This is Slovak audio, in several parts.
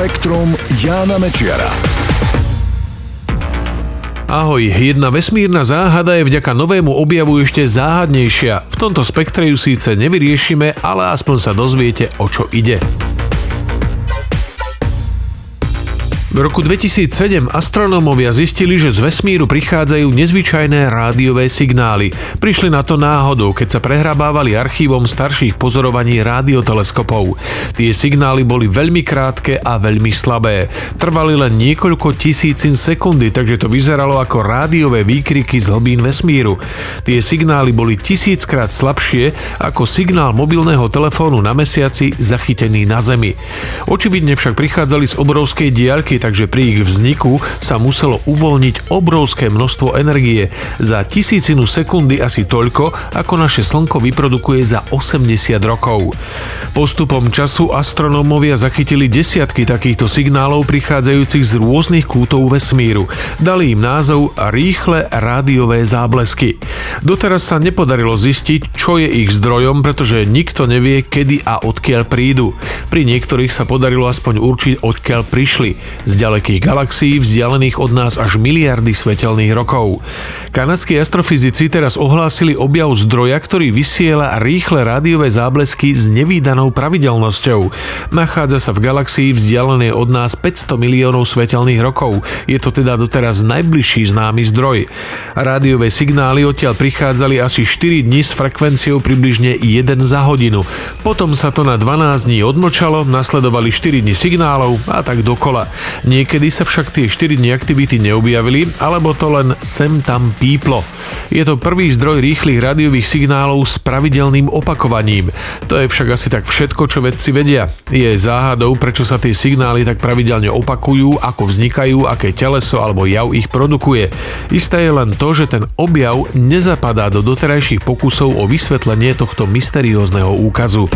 Spektrum Jána Mečiara. Ahoj, jedna vesmírna záhada je vďaka novému objavu ešte záhadnejšia. V tomto spektre ju síce nevyriešime, ale aspoň sa dozviete, o čo ide. V roku 2007 astronómovia zistili, že z vesmíru prichádzajú nezvyčajné rádiové signály. Prišli na to náhodou, keď sa prehrabávali archívom starších pozorovaní rádioteleskopov. Tie signály boli veľmi krátke a veľmi slabé. Trvali len niekoľko tisícin sekundy, takže to vyzeralo ako rádiové výkriky z hlbín vesmíru. Tie signály boli tisíckrát slabšie ako signál mobilného telefónu na mesiaci zachytený na Zemi. Očividne však prichádzali z obrovskej diaľky, takže pri ich vzniku sa muselo uvoľniť obrovské množstvo energie. Za tisícinu sekundy asi toľko, ako naše Slnko vyprodukuje za 80 rokov. Postupom času astronómovia zachytili desiatky takýchto signálov prichádzajúcich z rôznych kútov vesmíru. Dali im názov rýchle rádiové záblesky. Doteraz sa nepodarilo zistiť, čo je ich zdrojom, pretože nikto nevie, kedy a odkiaľ prídu. Pri niektorých sa podarilo aspoň určiť, odkiaľ prišli z ďalekých galaxií vzdialených od nás až miliardy svetelných rokov. Kanadskí astrofyzici teraz ohlásili objav zdroja, ktorý vysiela rýchle rádiové záblesky s nevýdanou pravidelnosťou. Nachádza sa v galaxii vzdialenej od nás 500 miliónov svetelných rokov. Je to teda doteraz najbližší známy zdroj. Rádiové signály odtiaľ prichádzali asi 4 dní s frekvenciou približne 1 za hodinu. Potom sa to na 12 dní odmlčalo, nasledovali 4 dní signálov a tak dokola. Niekedy sa však tie 4 dni aktivity neobjavili, alebo to len sem tam píplo. Je to prvý zdroj rýchlych rádiových signálov s pravidelným opakovaním. To je však asi tak všetko, čo vedci vedia. Je záhadou, prečo sa tie signály tak pravidelne opakujú, ako vznikajú, aké teleso alebo jav ich produkuje. Isté je len to, že ten objav nezapadá do doterajších pokusov o vysvetlenie tohto mysteriózneho úkazu.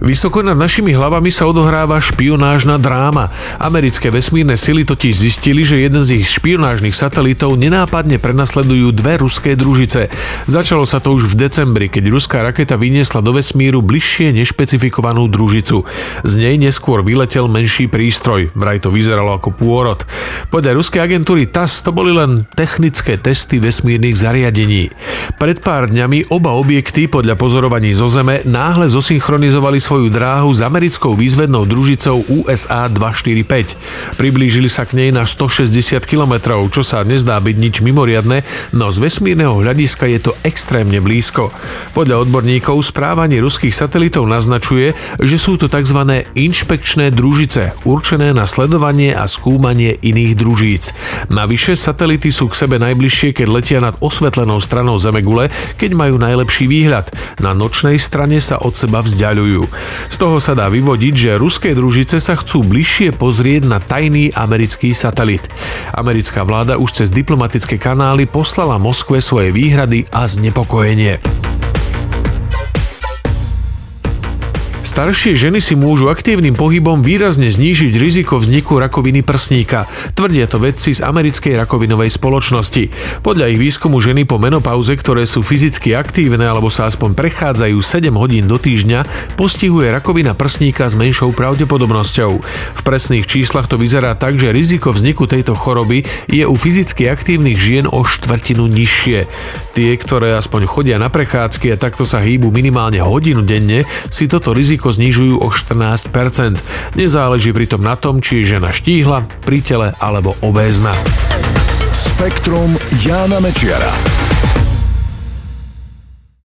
Vysoko nad našimi hlavami sa odohráva špionážna dráma. Americké vesmírne sily totiž zistili, že jeden z ich špionážnych satelitov nenápadne prenasledujú dve ruské družice. Začalo sa to už v decembri, keď ruská raketa vyniesla do vesmíru bližšie nešpecifikovanú družicu. Z nej neskôr vyletel menší prístroj, vraj to vyzeralo ako pôrod. Podľa ruskej agentúry TAS to boli len technické testy vesmírnych zariadení. Pred pár dňami oba objekty podľa pozorovaní zo Zeme náhle zosynchronizovali svoju dráhu s americkou výzvednou družicou USA 245. Priblížili sa k nej na 160 km, čo sa nezdá byť nič mimoriadne, no z vesmírneho hľadiska je to extrémne blízko. Podľa odborníkov správanie ruských satelitov naznačuje, že sú to tzv. inšpekčné družice, určené na sledovanie a skúmanie iných družíc. Navyše satelity sú k sebe najbližšie, keď letia nad osvetlenou stranou Zemegule, keď majú najlepší výhľad. Na nočnej strane sa od seba vzdialujú. Z toho sa dá vyvodiť, že ruské družice sa chcú bližšie pozrieť na tajný americký satelit. Americká vláda už cez diplomatické kanály poslala Moskve svoje výhrady a znepokojenie. Staršie ženy si môžu aktívnym pohybom výrazne znížiť riziko vzniku rakoviny prsníka. Tvrdia to vedci z americkej rakovinovej spoločnosti. Podľa ich výskumu ženy po menopauze, ktoré sú fyzicky aktívne alebo sa aspoň prechádzajú 7 hodín do týždňa, postihuje rakovina prsníka s menšou pravdepodobnosťou. V presných číslach to vyzerá tak, že riziko vzniku tejto choroby je u fyzicky aktívnych žien o štvrtinu nižšie. Tie, ktoré aspoň chodia na prechádzky a takto sa hýbu minimálne hodinu denne, si toto riziko znižujú o 14%. Nezáleží pritom na tom, či je žena štíhla, pri tele alebo obézna. Spektrum Jána Mečiara.